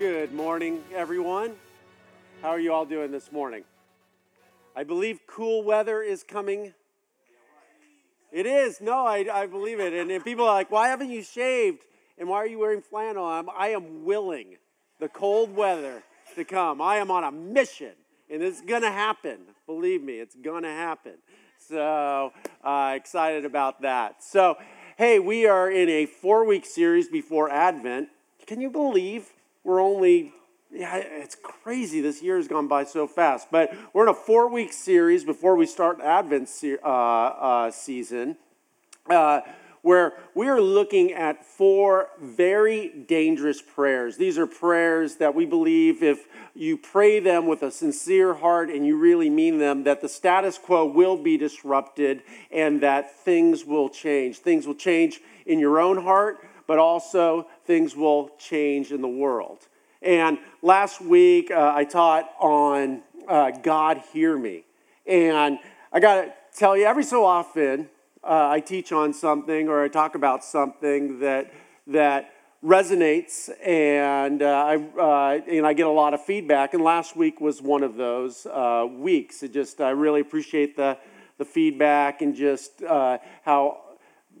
Good morning, everyone. How are you all doing this morning? I believe cool weather is coming. It is. No, I, I believe it. And, and people are like, why haven't you shaved? And why are you wearing flannel? I'm, I am willing the cold weather to come. I am on a mission, and it's going to happen. Believe me, it's going to happen. So uh, excited about that. So, hey, we are in a four week series before Advent. Can you believe we're only yeah, it's crazy. This year has gone by so fast. But we're in a four week series before we start Advent se- uh, uh, season. Uh, where we are looking at four very dangerous prayers. These are prayers that we believe if you pray them with a sincere heart and you really mean them, that the status quo will be disrupted and that things will change. Things will change in your own heart, but also things will change in the world. And last week uh, I taught on uh, God Hear Me. And I got to tell you, every so often, uh, I teach on something or I talk about something that that resonates, and uh, I uh, and I get a lot of feedback. And last week was one of those uh, weeks. It just I really appreciate the the feedback and just how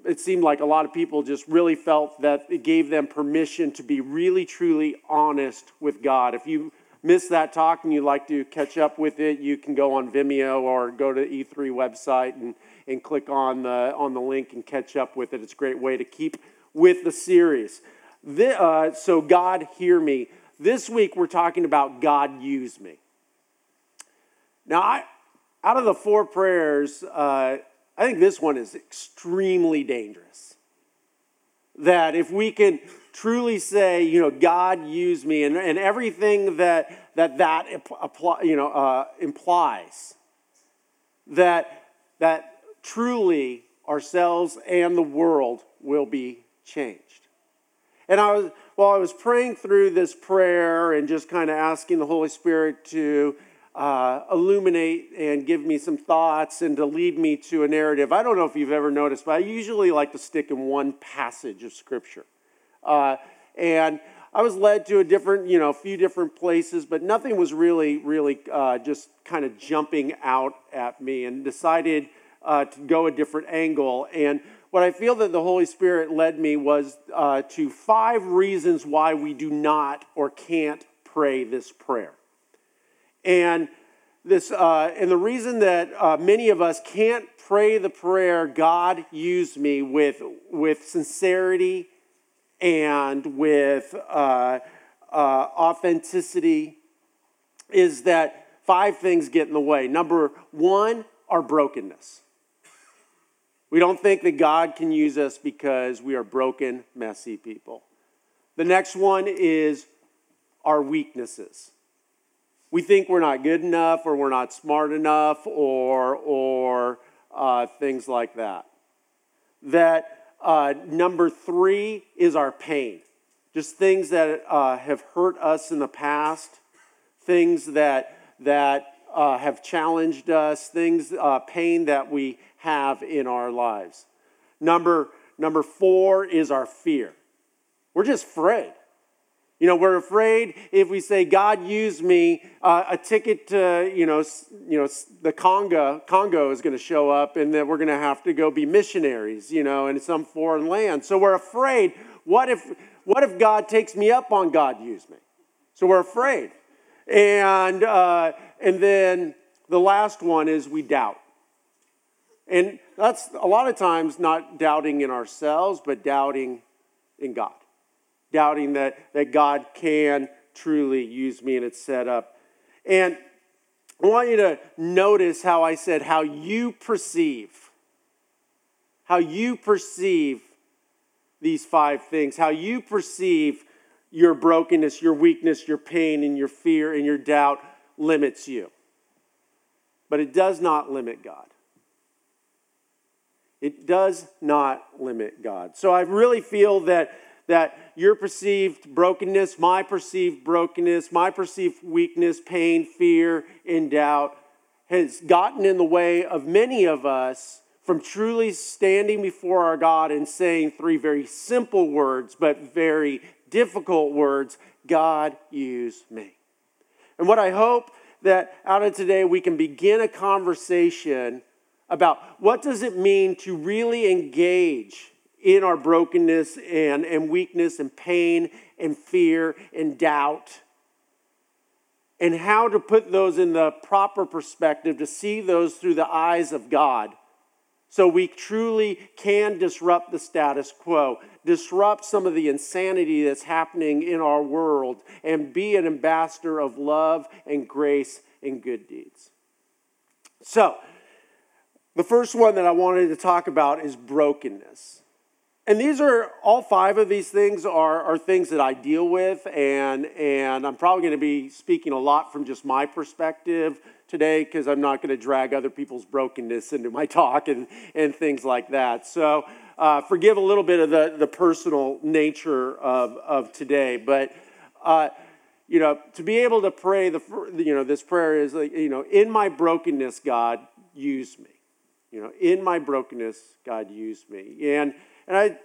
it seemed like a lot of people just really felt that it gave them permission to be really truly honest with God. If you missed that talk and you'd like to catch up with it, you can go on Vimeo or go to E3 website and and click on the, on the link and catch up with it. It's a great way to keep with the series. The, uh, so, God, hear me. This week, we're talking about God, use me. Now, I, out of the four prayers, uh, I think this one is extremely dangerous. That if we can truly say, you know, God used me, and, and everything that that, that you know, uh, implies, that, that truly ourselves and the world will be changed. And I was, while I was praying through this prayer and just kind of asking the Holy Spirit to uh, illuminate and give me some thoughts and to lead me to a narrative, I don't know if you've ever noticed, but I usually like to stick in one passage of Scripture. Uh, and I was led to a different, you know, a few different places, but nothing was really, really uh, just kind of jumping out at me and decided uh, to go a different angle. And what I feel that the Holy Spirit led me was uh, to five reasons why we do not or can't pray this prayer. And this, uh, and the reason that uh, many of us can't pray the prayer, God use me, with, with sincerity and with uh, uh, authenticity, is that five things get in the way. Number one, our brokenness. We don't think that God can use us because we are broken, messy people. The next one is our weaknesses. We think we're not good enough or we're not smart enough or, or uh, things like that. That uh, number three is our pain. Just things that uh, have hurt us in the past, things that, that uh, have challenged us, things, uh, pain that we have in our lives. Number, number four is our fear. We're just afraid. You know, we're afraid if we say, God, use me, uh, a ticket to, you know, you know, the Congo, Congo is going to show up and that we're going to have to go be missionaries, you know, in some foreign land. So we're afraid, what if, what if God takes me up on God, use me? So we're afraid. And, uh, and then the last one is we doubt. And that's a lot of times not doubting in ourselves, but doubting in God. Doubting that, that God can truly use me and it's set up. And I want you to notice how I said how you perceive, how you perceive these five things, how you perceive your brokenness, your weakness, your pain, and your fear and your doubt limits you. But it does not limit God. It does not limit God. So I really feel that, that your perceived brokenness, my perceived brokenness, my perceived weakness, pain, fear, and doubt has gotten in the way of many of us from truly standing before our God and saying three very simple words, but very difficult words God, use me. And what I hope that out of today we can begin a conversation about what does it mean to really engage in our brokenness and, and weakness and pain and fear and doubt and how to put those in the proper perspective to see those through the eyes of God so we truly can disrupt the status quo, disrupt some of the insanity that's happening in our world, and be an ambassador of love and grace and good deeds. So, the first one that I wanted to talk about is brokenness. And these are all five of these things are, are things that I deal with, and, and I'm probably going to be speaking a lot from just my perspective today because I'm not going to drag other people's brokenness into my talk and, and things like that. So uh, forgive a little bit of the, the personal nature of, of today, but uh, you know, to be able to pray the you know this prayer is like you know in my brokenness, God use me. You know, in my brokenness, God use me. And and I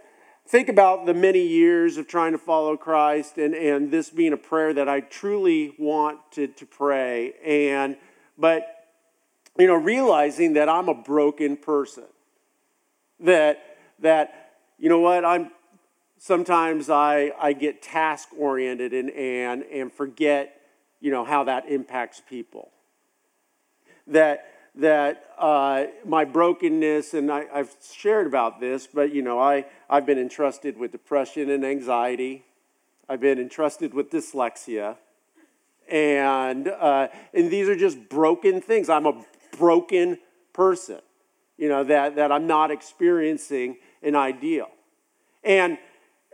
think about the many years of trying to follow Christ and, and this being a prayer that I truly wanted to pray. And but you know, realizing that I'm a broken person. That that, you know what, I'm sometimes I, I get task oriented and, and, and forget, you know, how that impacts people. That that uh, my brokenness, and I, have shared about this, but you know, I, I've been entrusted with depression and anxiety. I've been entrusted with dyslexia. And, uh, and these are just broken things. I'm a broken person, you know, that, that I'm not experiencing an ideal. And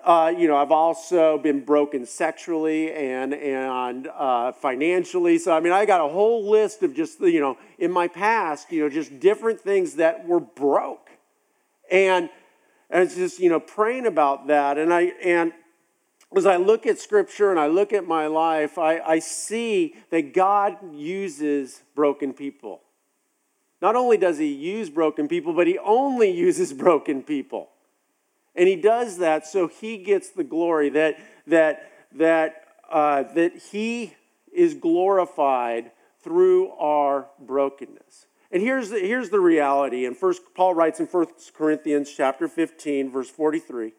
uh, you know, I've also been broken sexually and and uh, financially. So I mean, I got a whole list of just you know in my past, you know, just different things that were broke, and and it's just you know praying about that. And I and as I look at Scripture and I look at my life, I, I see that God uses broken people. Not only does He use broken people, but He only uses broken people. And he does that so he gets the glory, that, that, that, uh, that he is glorified through our brokenness. And here's the, here's the reality. And first, Paul writes in 1 Corinthians chapter 15, verse 43.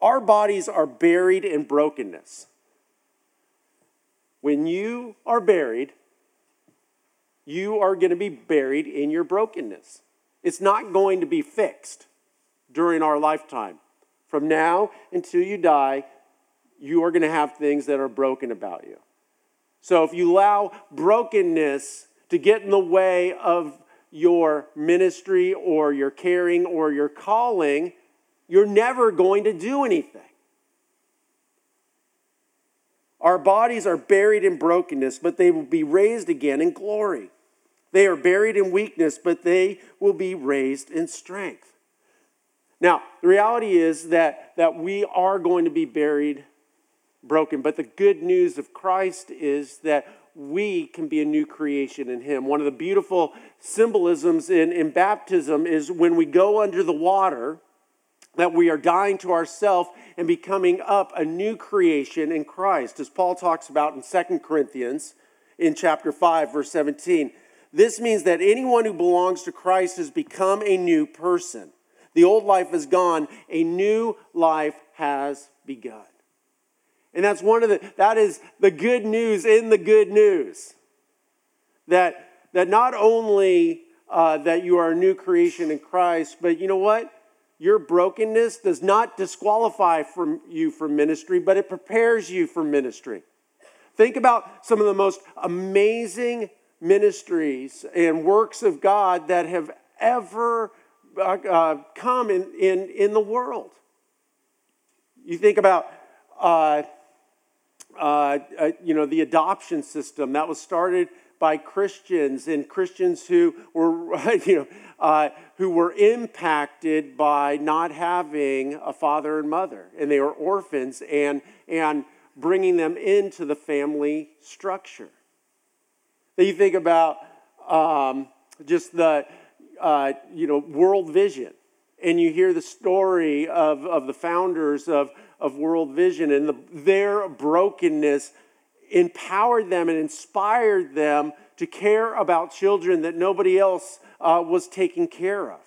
Our bodies are buried in brokenness. When you are buried, you are going to be buried in your brokenness. It's not going to be fixed during our lifetime. From now until you die, you are going to have things that are broken about you. So if you allow brokenness to get in the way of your ministry or your caring or your calling, you're never going to do anything. Our bodies are buried in brokenness, but they will be raised again in glory. They are buried in weakness, but they will be raised in strength. Now, the reality is that, that we are going to be buried broken, but the good news of Christ is that we can be a new creation in Him. One of the beautiful symbolisms in, in baptism is when we go under the water, that we are dying to ourself and becoming up a new creation in Christ, as Paul talks about in 2 Corinthians in chapter 5, verse 17. This means that anyone who belongs to Christ has become a new person. The old life is gone, a new life has begun. And that's one of the that is the good news in the good news. That that not only uh, that you are a new creation in Christ, but you know what? Your brokenness does not disqualify from you from ministry, but it prepares you for ministry. Think about some of the most amazing ministries and works of God that have ever uh, uh, come in, in, in the world. You think about, uh, uh, uh, you know, the adoption system that was started by Christians and Christians who were, you know, uh, who were impacted by not having a father and mother, and they were orphans, and and bringing them into the family structure. Then you think about um, just the uh, you know, world vision. and you hear the story of, of the founders of, of World Vision and the, their brokenness empowered them and inspired them to care about children that nobody else uh, was taking care of.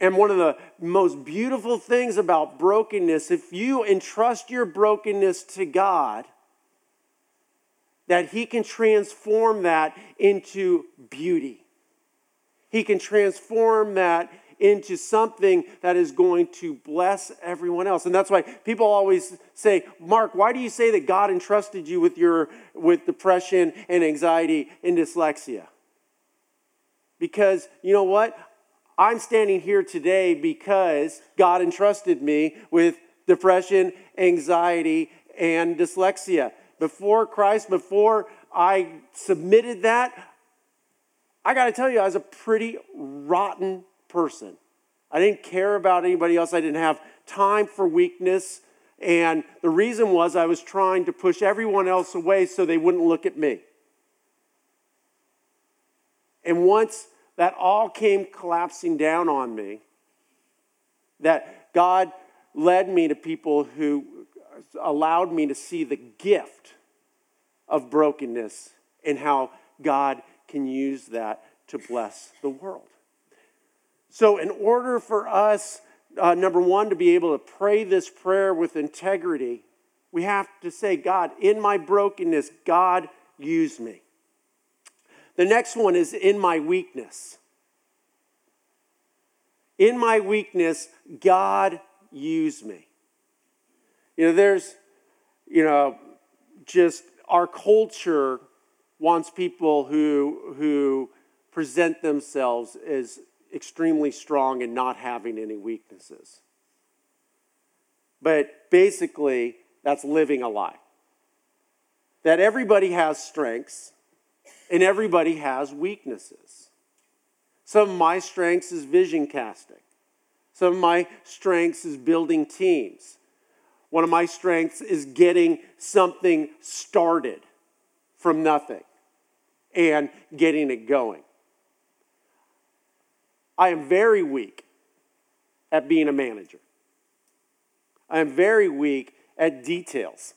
And one of the most beautiful things about brokenness, if you entrust your brokenness to God, that He can transform that into beauty. He can transform that into something that is going to bless everyone else. And that's why people always say, Mark, why do you say that God entrusted you with your with depression and anxiety and dyslexia? Because you know what? I'm standing here today because God entrusted me with depression, anxiety, and dyslexia. Before Christ, before I submitted that, I got to tell you, I was a pretty rotten person. I didn't care about anybody else. I didn't have time for weakness. And the reason was I was trying to push everyone else away so they wouldn't look at me. And once that all came collapsing down on me, that God led me to people who allowed me to see the gift of brokenness and how God can use that to bless the world. So, in order for us, uh, number one, to be able to pray this prayer with integrity, we have to say, God, in my brokenness, God, use me. The next one is in my weakness. In my weakness, God, use me. You know, there's, you know, just our culture wants people who, who present themselves as extremely strong and not having any weaknesses. But basically, that's living a lie. That everybody has strengths and everybody has weaknesses. Some of my strengths is vision casting. Some of my strengths is building teams. One of my strengths is getting something started from nothing and getting it going. I am very weak at being a manager. I am very weak at details.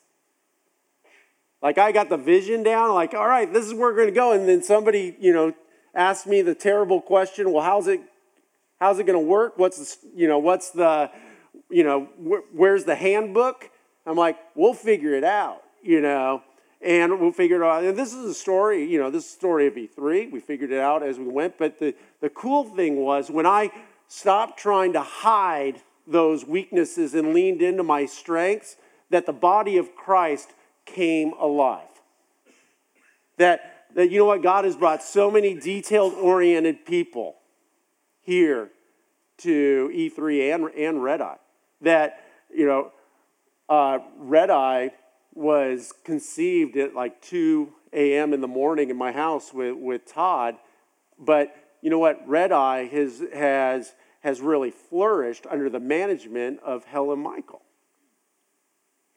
Like I got the vision down, like, all right, this is where we're to go. And then somebody, you know, asked me the terrible question, well, how's it, how's it to work? What's the, you know, what's the, you know, wh- where's the handbook? I'm like, we'll figure it out, you know and we'll figure it out. And this is a story, you know, this is a story of E3. We figured it out as we went. But the, the cool thing was when I stopped trying to hide those weaknesses and leaned into my strengths, that the body of Christ came alive. That, that you know what? God has brought so many detailed oriented people here to E3 and, and Red Eye that, you know, uh, Red Eye was conceived at like 2 a.m. in the morning in my house with, with Todd. But you know what? Red Eye has, has, has really flourished under the management of Helen Michael.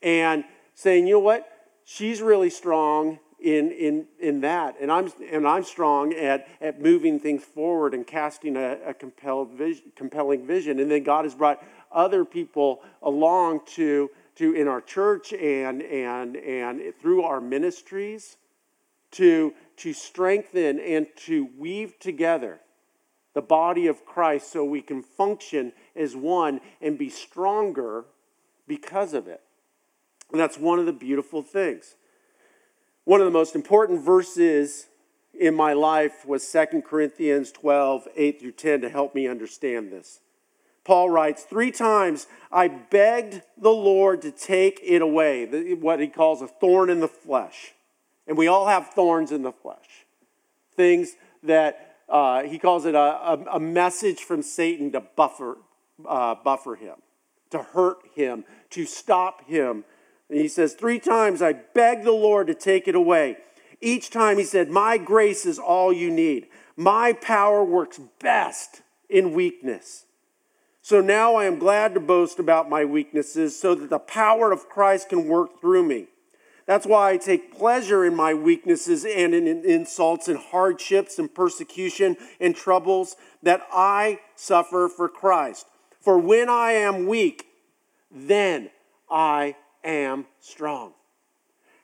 And saying, you know what? She's really strong in, in, in that. And I'm, and I'm strong at, at moving things forward and casting a, a compelled vision, compelling vision. And then God has brought other people along to to in our church and and and through our ministries to to strengthen and to weave together the body of Christ so we can function as one and be stronger because of it. And that's one of the beautiful things. One of the most important verses in my life was 2 Corinthians 12, 8 through 10 to help me understand this. Paul writes, Three times I begged the Lord to take it away, what he calls a thorn in the flesh. And we all have thorns in the flesh. Things that uh, he calls it a, a, a, message from Satan to buffer, uh, buffer him, to hurt him, to stop him. And he says, Three times I begged the Lord to take it away. Each time he said, My grace is all you need. My power works best in weakness. So now I am glad to boast about my weaknesses so that the power of Christ can work through me. That's why I take pleasure in my weaknesses and in insults and hardships and persecution and troubles that I suffer for Christ. For when I am weak, then I am strong.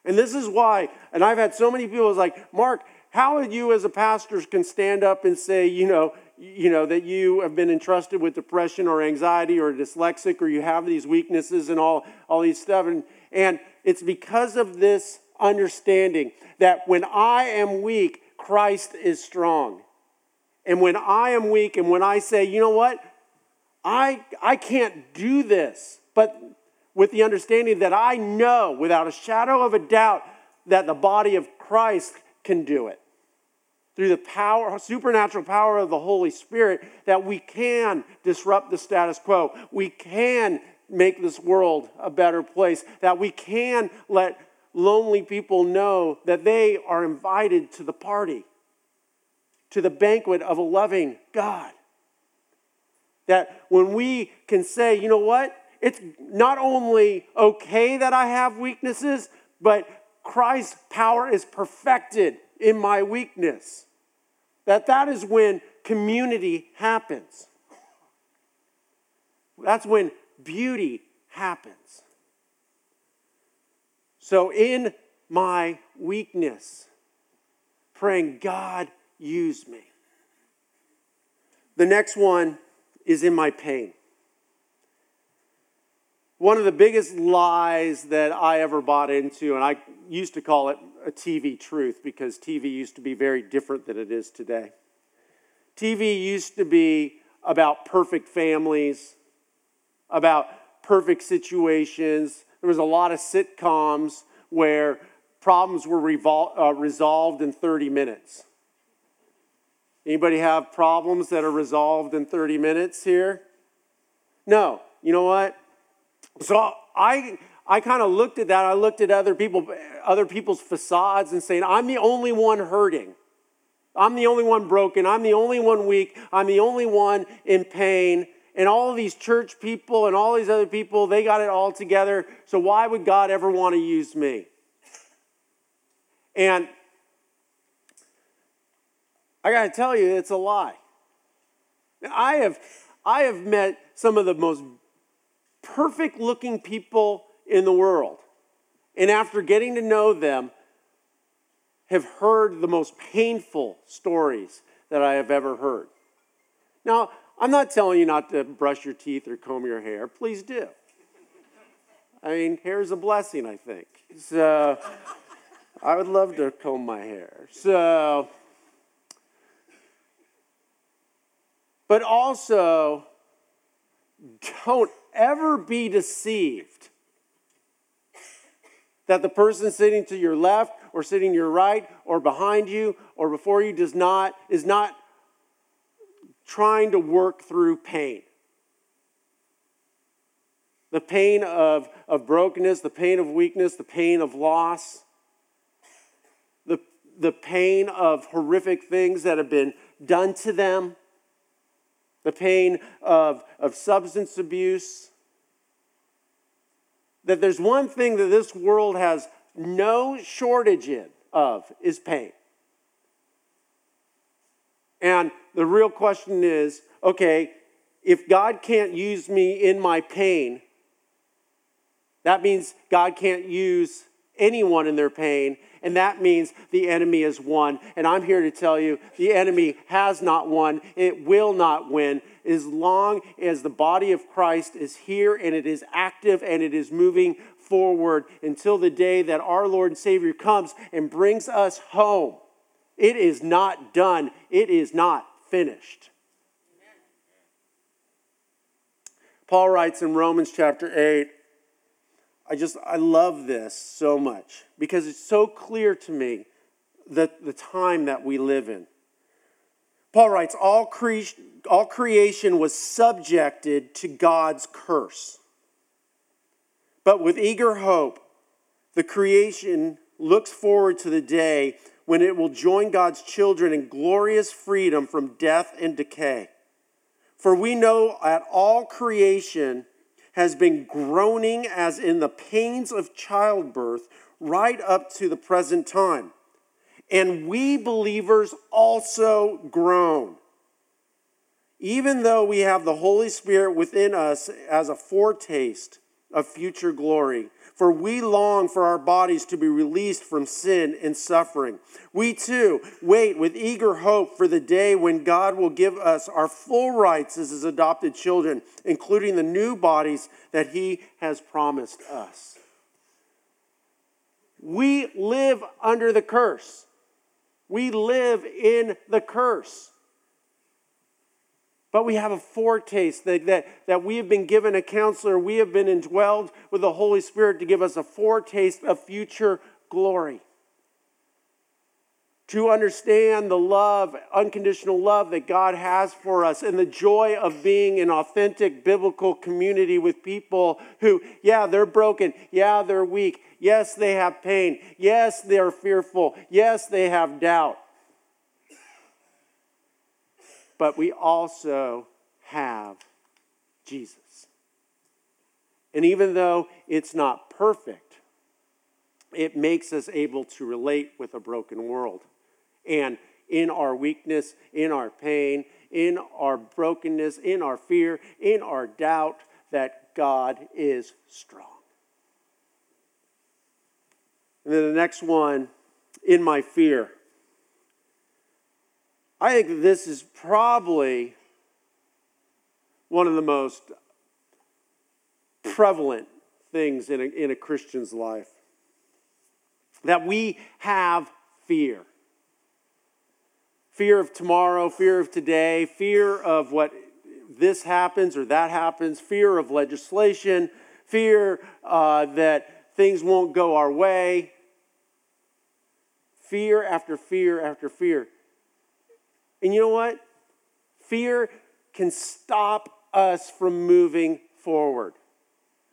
And this is why, and I've had so many people like, Mark, how you as a pastor can stand up and say, you know, you know, that you have been entrusted with depression or anxiety or dyslexic or you have these weaknesses and all, all these stuff. And, and it's because of this understanding that when I am weak, Christ is strong. And when I am weak and when I say, you know what, I, I can't do this, but with the understanding that I know without a shadow of a doubt that the body of Christ can do it through the power, supernatural power of the Holy Spirit, that we can disrupt the status quo. We can make this world a better place, that we can let lonely people know that they are invited to the party, to the banquet of a loving God. That when we can say, you know what, it's not only okay that I have weaknesses, but Christ's power is perfected in my weakness. That that is when community happens. That's when beauty happens. So in my weakness, praying, God, use me. The next one is in my pain. One of the biggest lies that I ever bought into, and I used to call it a TV truth because TV used to be very different than it is today. TV used to be about perfect families, about perfect situations. There was a lot of sitcoms where problems were revol- uh, resolved in 30 minutes. Anybody have problems that are resolved in 30 minutes here? No. You know what? So I I kind of looked at that. I looked at other people, other people's facades and saying, I'm the only one hurting. I'm the only one broken. I'm the only one weak. I'm the only one in pain. And all these church people and all these other people, they got it all together. So why would God ever want to use me? And I got to tell you, it's a lie. I have, I have met some of the most perfect looking people in the world. And after getting to know them, have heard the most painful stories that I have ever heard. Now, I'm not telling you not to brush your teeth or comb your hair. Please do. I mean, hair is a blessing, I think. So, I would love to comb my hair. So, but also, don't ever be deceived that the person sitting to your left or sitting your right or behind you or before you does not is not trying to work through pain? The pain of, of brokenness the pain of weakness the pain of loss the, the pain of horrific things that have been done to them the pain of, of substance abuse. That there's one thing that this world has no shortage in, of is pain. And the real question is okay, if God can't use me in my pain, that means God can't use anyone in their pain, and that means the enemy has won. And I'm here to tell you the enemy has not won, it will not win as long as the body of Christ is here and it is active and it is moving forward until the day that our Lord and Savior comes and brings us home. It is not done, it is not finished. Paul writes in Romans chapter 8, I just, I love this so much because it's so clear to me that the time that we live in. Paul writes, all, cre- all creation was subjected to God's curse. But with eager hope, the creation looks forward to the day when it will join God's children in glorious freedom from death and decay. For we know that all creation has been groaning as in the pains of childbirth right up to the present time. And we believers also groan. Even though we have the Holy Spirit within us as a foretaste of future glory, for we long for our bodies to be released from sin and suffering. We too wait with eager hope for the day when God will give us our full rights as his adopted children, including the new bodies that he has promised us. We live under the curse. We live in the curse. But we have a foretaste that, that, that we have been given a counselor. We have been indwelled with the Holy Spirit to give us a foretaste of future glory. To understand the love, unconditional love that God has for us, and the joy of being an authentic biblical community with people who, yeah, they're broken. Yeah, they're weak. Yes, they have pain. Yes, they're fearful. Yes, they have doubt but we also have Jesus. And even though it's not perfect, it makes us able to relate with a broken world. And in our weakness, in our pain, in our brokenness, in our fear, in our doubt, that God is strong. And then the next one, in my fear. I think this is probably one of the most prevalent things in a, in a Christian's life that we have fear. Fear of tomorrow, fear of today, fear of what this happens or that happens, fear of legislation, fear uh, that things won't go our way. Fear after fear after fear. And you know what? Fear can stop us from moving forward.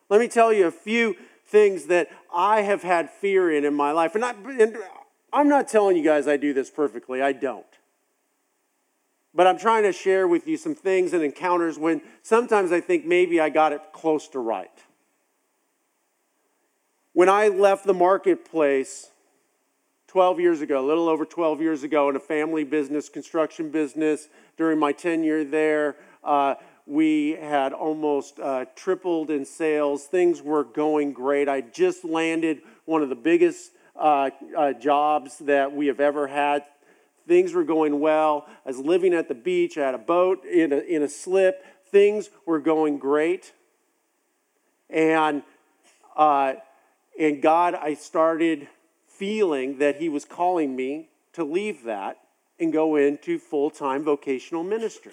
Let me tell you a few things that I have had fear in in my life. And, I, and I'm not telling you guys I do this perfectly, I don't. But I'm trying to share with you some things and encounters when sometimes I think maybe I got it close to right. When I left the marketplace 12 years ago, a little over 12 years ago, in a family business, construction business. During my tenure there, uh, we had almost uh, tripled in sales. Things were going great. I just landed one of the biggest uh, uh jobs that we have ever had. Things were going well. I was living at the beach. I had a boat in a, in a slip. Things were going great. And, uh, and God, I started feeling that he was calling me to leave that and go into full time vocational ministry.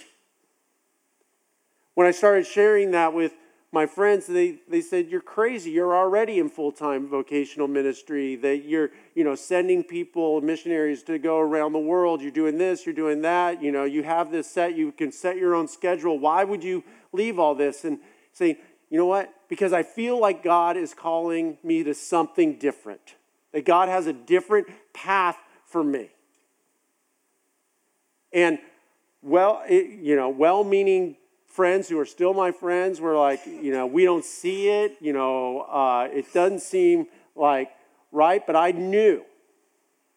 When I started sharing that with my friends, they, they said, You're crazy. You're already in full time vocational ministry, that you're you know, sending people, missionaries to go around the world. You're doing this, you're doing that. You know, you have this set, you can set your own schedule. Why would you leave all this? And saying, You know what? Because I feel like God is calling me to something different that God has a different path for me. And well, it, you know, well-meaning friends who are still my friends were like, you know, we don't see it. You know, uh, it doesn't seem like right, but I knew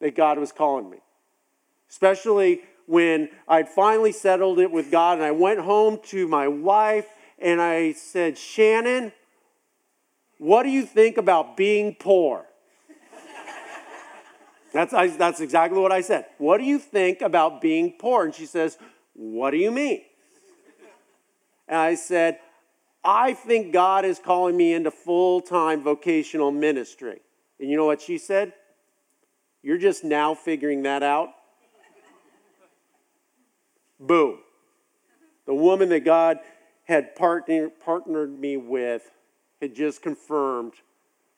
that God was calling me, especially when I'd finally settled it with God, and I went home to my wife and I said, Shannon, what do you think about being poor? That's, I, that's exactly what I said. What do you think about being poor? And she says, What do you mean? And I said, I think God is calling me into full time vocational ministry. And you know what she said? You're just now figuring that out? Boom. The woman that God had partner, partnered me with had just confirmed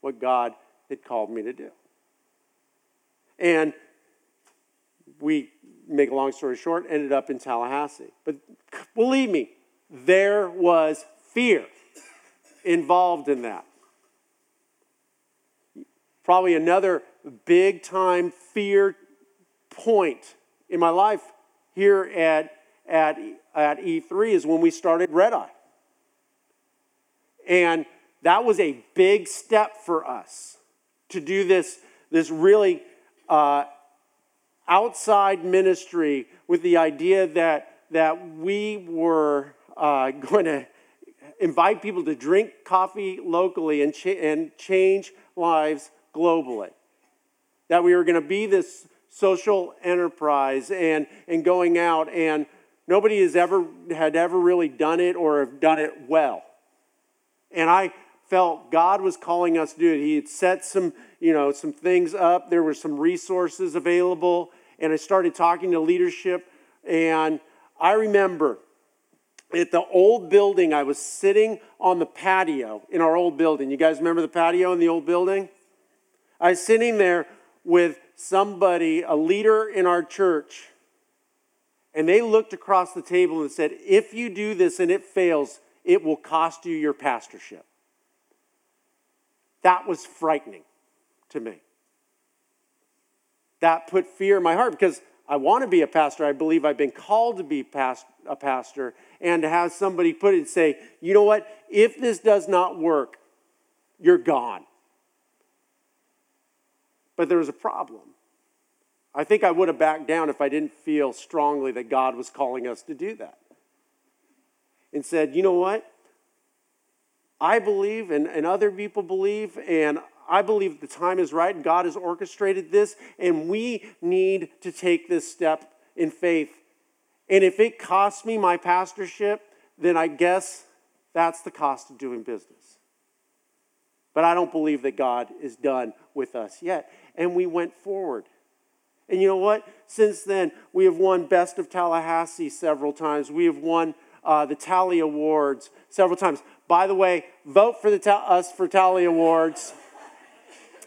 what God had called me to do. And we, make a long story short, ended up in Tallahassee. But believe me, there was fear involved in that. Probably another big time fear point in my life here at, at, at E3 is when we started Red Eye. And that was a big step for us to do this, this really uh, outside ministry with the idea that, that we were uh, going to invite people to drink coffee locally and, cha- and change lives globally. That we were going to be this social enterprise and, and going out, and nobody has ever had ever really done it or have done it well. And I felt God was calling us to do it. He had set some, you know, some things up. There were some resources available, and I started talking to leadership. And I remember at the old building, I was sitting on the patio in our old building. You guys remember the patio in the old building? I was sitting there with somebody, a leader in our church, and they looked across the table and said, If you do this and it fails, it will cost you your pastorship. That was frightening to me. That put fear in my heart because I want to be a pastor. I believe I've been called to be past, a pastor. And to have somebody put it and say, you know what? If this does not work, you're gone. But there was a problem. I think I would have backed down if I didn't feel strongly that God was calling us to do that. And said, you know what? I believe, and, and other people believe, and I believe the time is right, and God has orchestrated this, and we need to take this step in faith. And if it costs me my pastorship, then I guess that's the cost of doing business. But I don't believe that God is done with us yet. And we went forward. And you know what? Since then, we have won Best of Tallahassee several times. We have won uh, the Tally Awards several times. By the way, vote for the us for Tally Awards.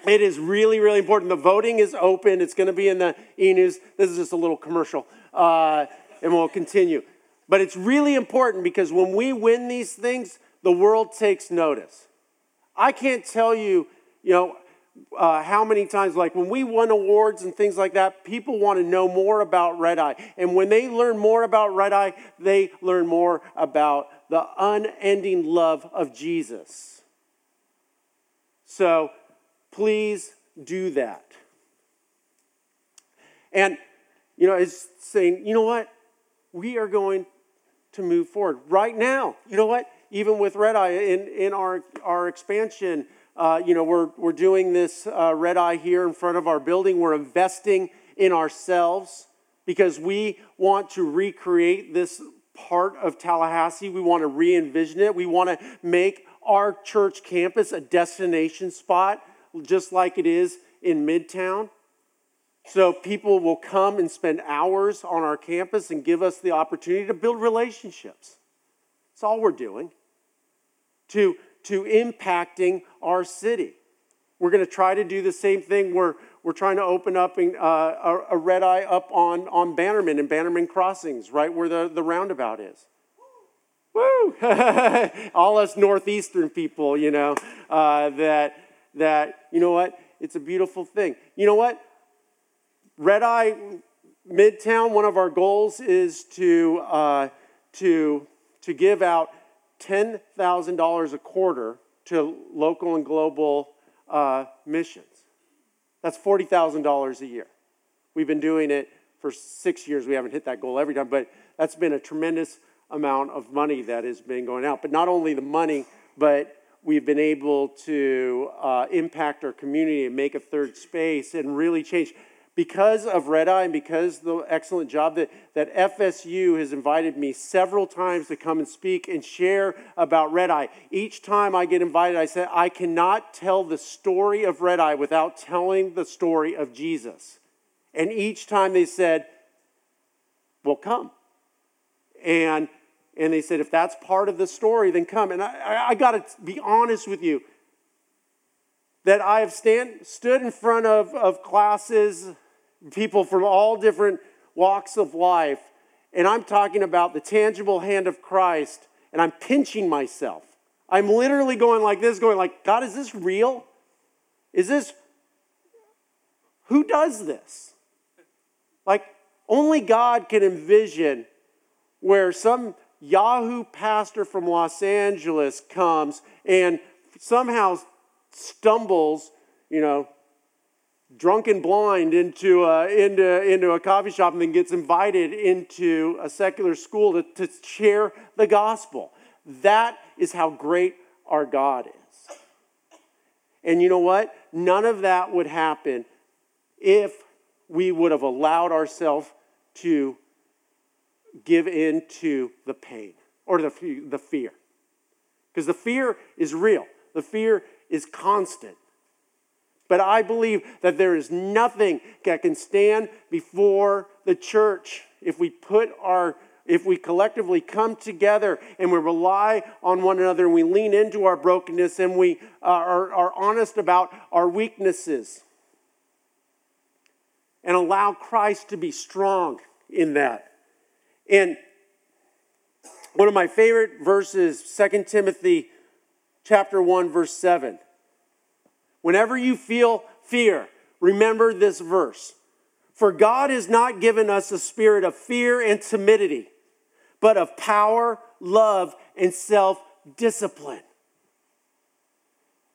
It is really, really important. The voting is open. It's going to be in the e news. This is just a little commercial, uh, and we'll continue. But it's really important because when we win these things, the world takes notice. I can't tell you, you know, uh, how many times, like when we won awards and things like that, people want to know more about Red Eye. And when they learn more about Red Eye, they learn more about the unending love of Jesus. So please do that. And, you know, it's saying, you know what? We are going to move forward right now. You know what? Even with Red Eye in, in our, our expansion, uh, you know, we're, we're doing this uh, red eye here in front of our building. We're investing in ourselves because we want to recreate this part of Tallahassee. We want to re envision it. We want to make our church campus a destination spot, just like it is in Midtown. So people will come and spend hours on our campus and give us the opportunity to build relationships. That's all we're doing. To to impacting our city. We're going to try to do the same thing. We're, we're trying to open up uh, a, a, red eye up on, on Bannerman and Bannerman Crossings, right where the, the roundabout is. Woo! All us Northeastern people, you know, uh, that, that, you know what? It's a beautiful thing. You know what? Red Eye Midtown, one of our goals is to, uh, to, to give out $10,000 a quarter to local and global uh, missions. That's $40,000 a year. We've been doing it for six years. We haven't hit that goal every time, but that's been a tremendous amount of money that has been going out. But not only the money, but we've been able to uh, impact our community and make a third space and really change because of Red Eye and because the excellent job that, that FSU has invited me several times to come and speak and share about Red Eye. Each time I get invited, I say, I cannot tell the story of Red Eye without telling the story of Jesus. And each time they said, Well, come. And, and they said, If that's part of the story, then come. And I, I, I got to be honest with you that I have stand, stood in front of, of classes people from all different walks of life. And I'm talking about the tangible hand of Christ, and I'm pinching myself. I'm literally going like this, going like, God, is this real? Is this who does this? Like, only God can envision where some Yahoo pastor from Los Angeles comes and somehow stumbles, you know, drunk and blind into a, into, into a coffee shop and then gets invited into a secular school to, to share the gospel. That is how great our God is. And you know what? None of that would happen if we would have allowed ourselves to give in to the pain or the, the fear. Because the fear is real, the fear is constant. But I believe that there is nothing that can stand before the church if we put our if we collectively come together and we rely on one another and we lean into our brokenness and we uh, are, are honest about our weaknesses and allow Christ to be strong in that. And one of my favorite verses, 2 Timothy chapter 1, verse 7. Whenever you feel fear, remember this verse. For God has not given us a spirit of fear and timidity, but of power, love, and self discipline.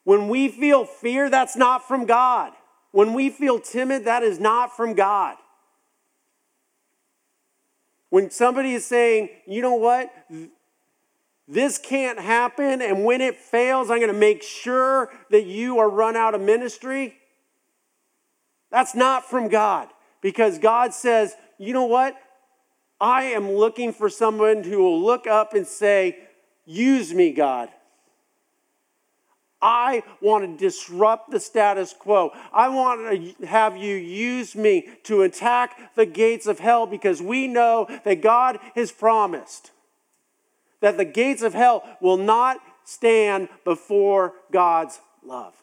When we feel fear, that's not from God. When we feel timid, that is not from God. When somebody is saying, you know what, this can't happen, and when it fails, I'm going to make sure that you are run out of ministry. That's not from God because God says, you know what? I am looking for someone who will look up and say, Use me, God. I want to disrupt the status quo. I want to have you use me to attack the gates of hell because we know that God has promised that the gates of hell will not stand before God's love.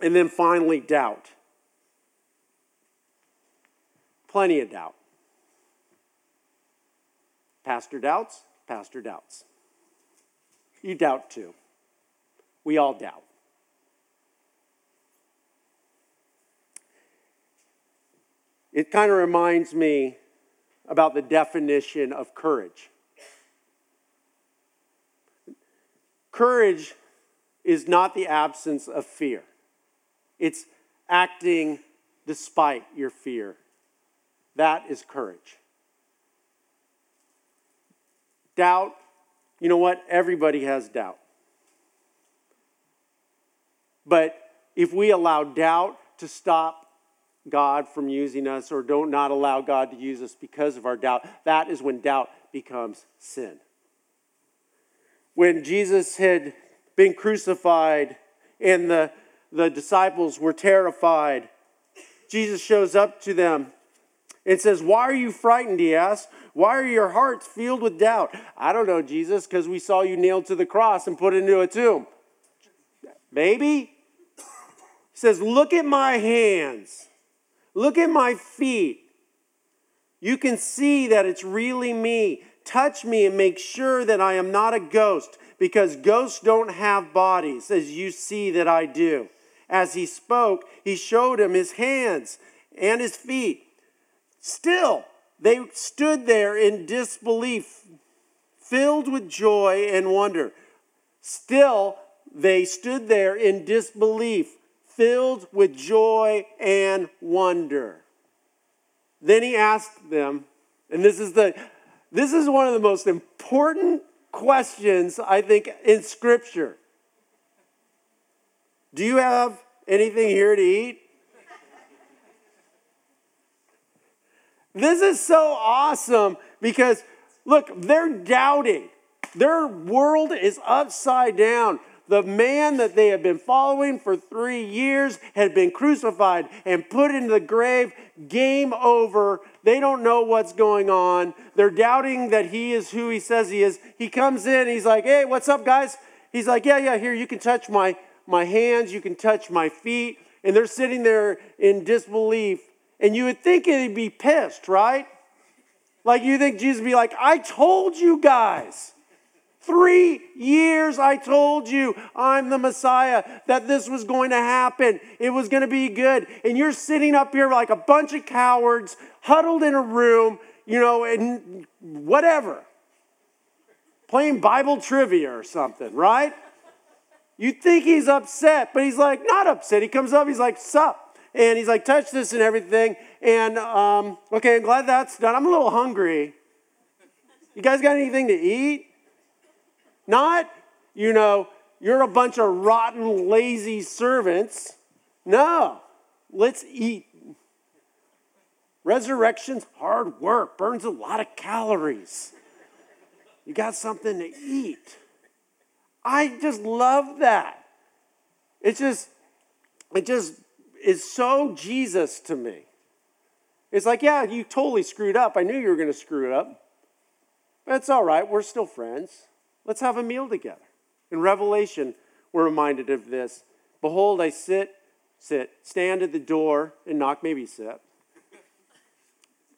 And then finally, doubt. Plenty of doubt. Pastor doubts, pastor doubts. You doubt too. We all doubt. It kind of reminds me about the definition of courage. Courage is not the absence of fear, it's acting despite your fear. That is courage. Doubt, you know what? Everybody has doubt. But if we allow doubt to stop God from using us or don't not allow God to use us because of our doubt, that is when doubt becomes sin. When Jesus had been crucified and the, the disciples were terrified, Jesus shows up to them and says, Why are you frightened? He asks. Why are your hearts filled with doubt? I don't know, Jesus, because we saw you nailed to the cross and put into a tomb. Maybe? He says, Look at my hands Look at my feet. You can see that it's really me. Touch me and make sure that I am not a ghost, because ghosts don't have bodies, as you see that I do. As he spoke, he showed him his hands and his feet. Still, they stood there in disbelief, filled with joy and wonder. Still, they stood there in disbelief, filled with joy and wonder. Then he asked them, and this is the this is one of the most important questions I think in scripture. Do you have anything here to eat? This is so awesome because look, they're doubting. Their world is upside down. The man that they had been following for three years had been crucified and put into the grave. Game over. They don't know what's going on. They're doubting that he is who he says he is. He comes in, he's like, hey, what's up, guys? He's like, yeah, yeah, here, you can touch my, my hands, you can touch my feet. And they're sitting there in disbelief. And you would think he'd be pissed, right? Like you think Jesus would be like, I told you guys. Three years I told you I'm the Messiah, that this was going to happen. It was going to be good. And you're sitting up here like a bunch of cowards, huddled in a room, you know, and whatever, playing Bible trivia or something, right? You think he's upset, but he's like, not upset. He comes up, he's like, sup. And he's like, touch this and everything. And um, okay, I'm glad that's done. I'm a little hungry. You guys got anything to eat? Not, you know, you're a bunch of rotten, lazy servants. No, let's eat. Resurrection's hard work, burns a lot of calories. You got something to eat. I just love that. It just, it just is so Jesus to me. It's like, yeah, you totally screwed up. I knew you were going to screw it up. But it's all right. We're still friends. Let's have a meal together. In Revelation, we're reminded of this. Behold, I sit, sit, stand at the door and knock, maybe sit.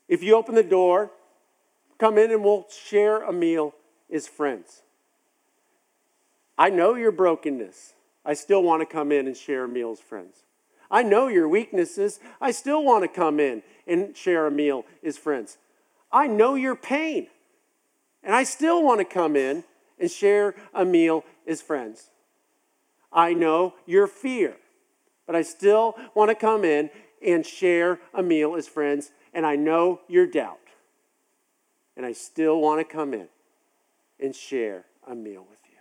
If you open the door, come in and we'll share a meal as friends. I know your brokenness. I still want to come in and share a meal as friends. I know your weaknesses. I still want to come in and share a meal as friends. I know your pain. And I still want to come in and share a meal as friends. I know your fear, but I still want to come in and share a meal as friends. And I know your doubt, and I still want to come in and share a meal with you.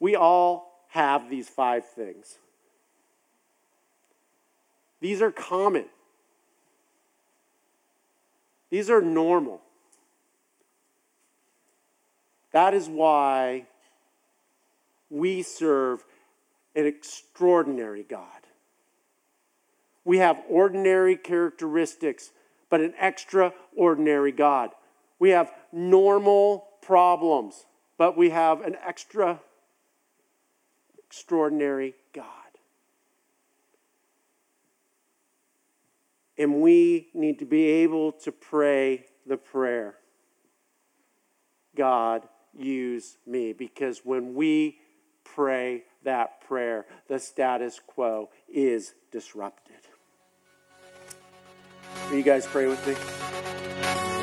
We all have these five things. These are common. These are normal. That is why we serve an extraordinary God. We have ordinary characteristics, but an extraordinary God. We have normal problems, but we have an extra extraordinary God. And we need to be able to pray the prayer God, use me. Because when we pray that prayer, the status quo is disrupted. Will you guys pray with me?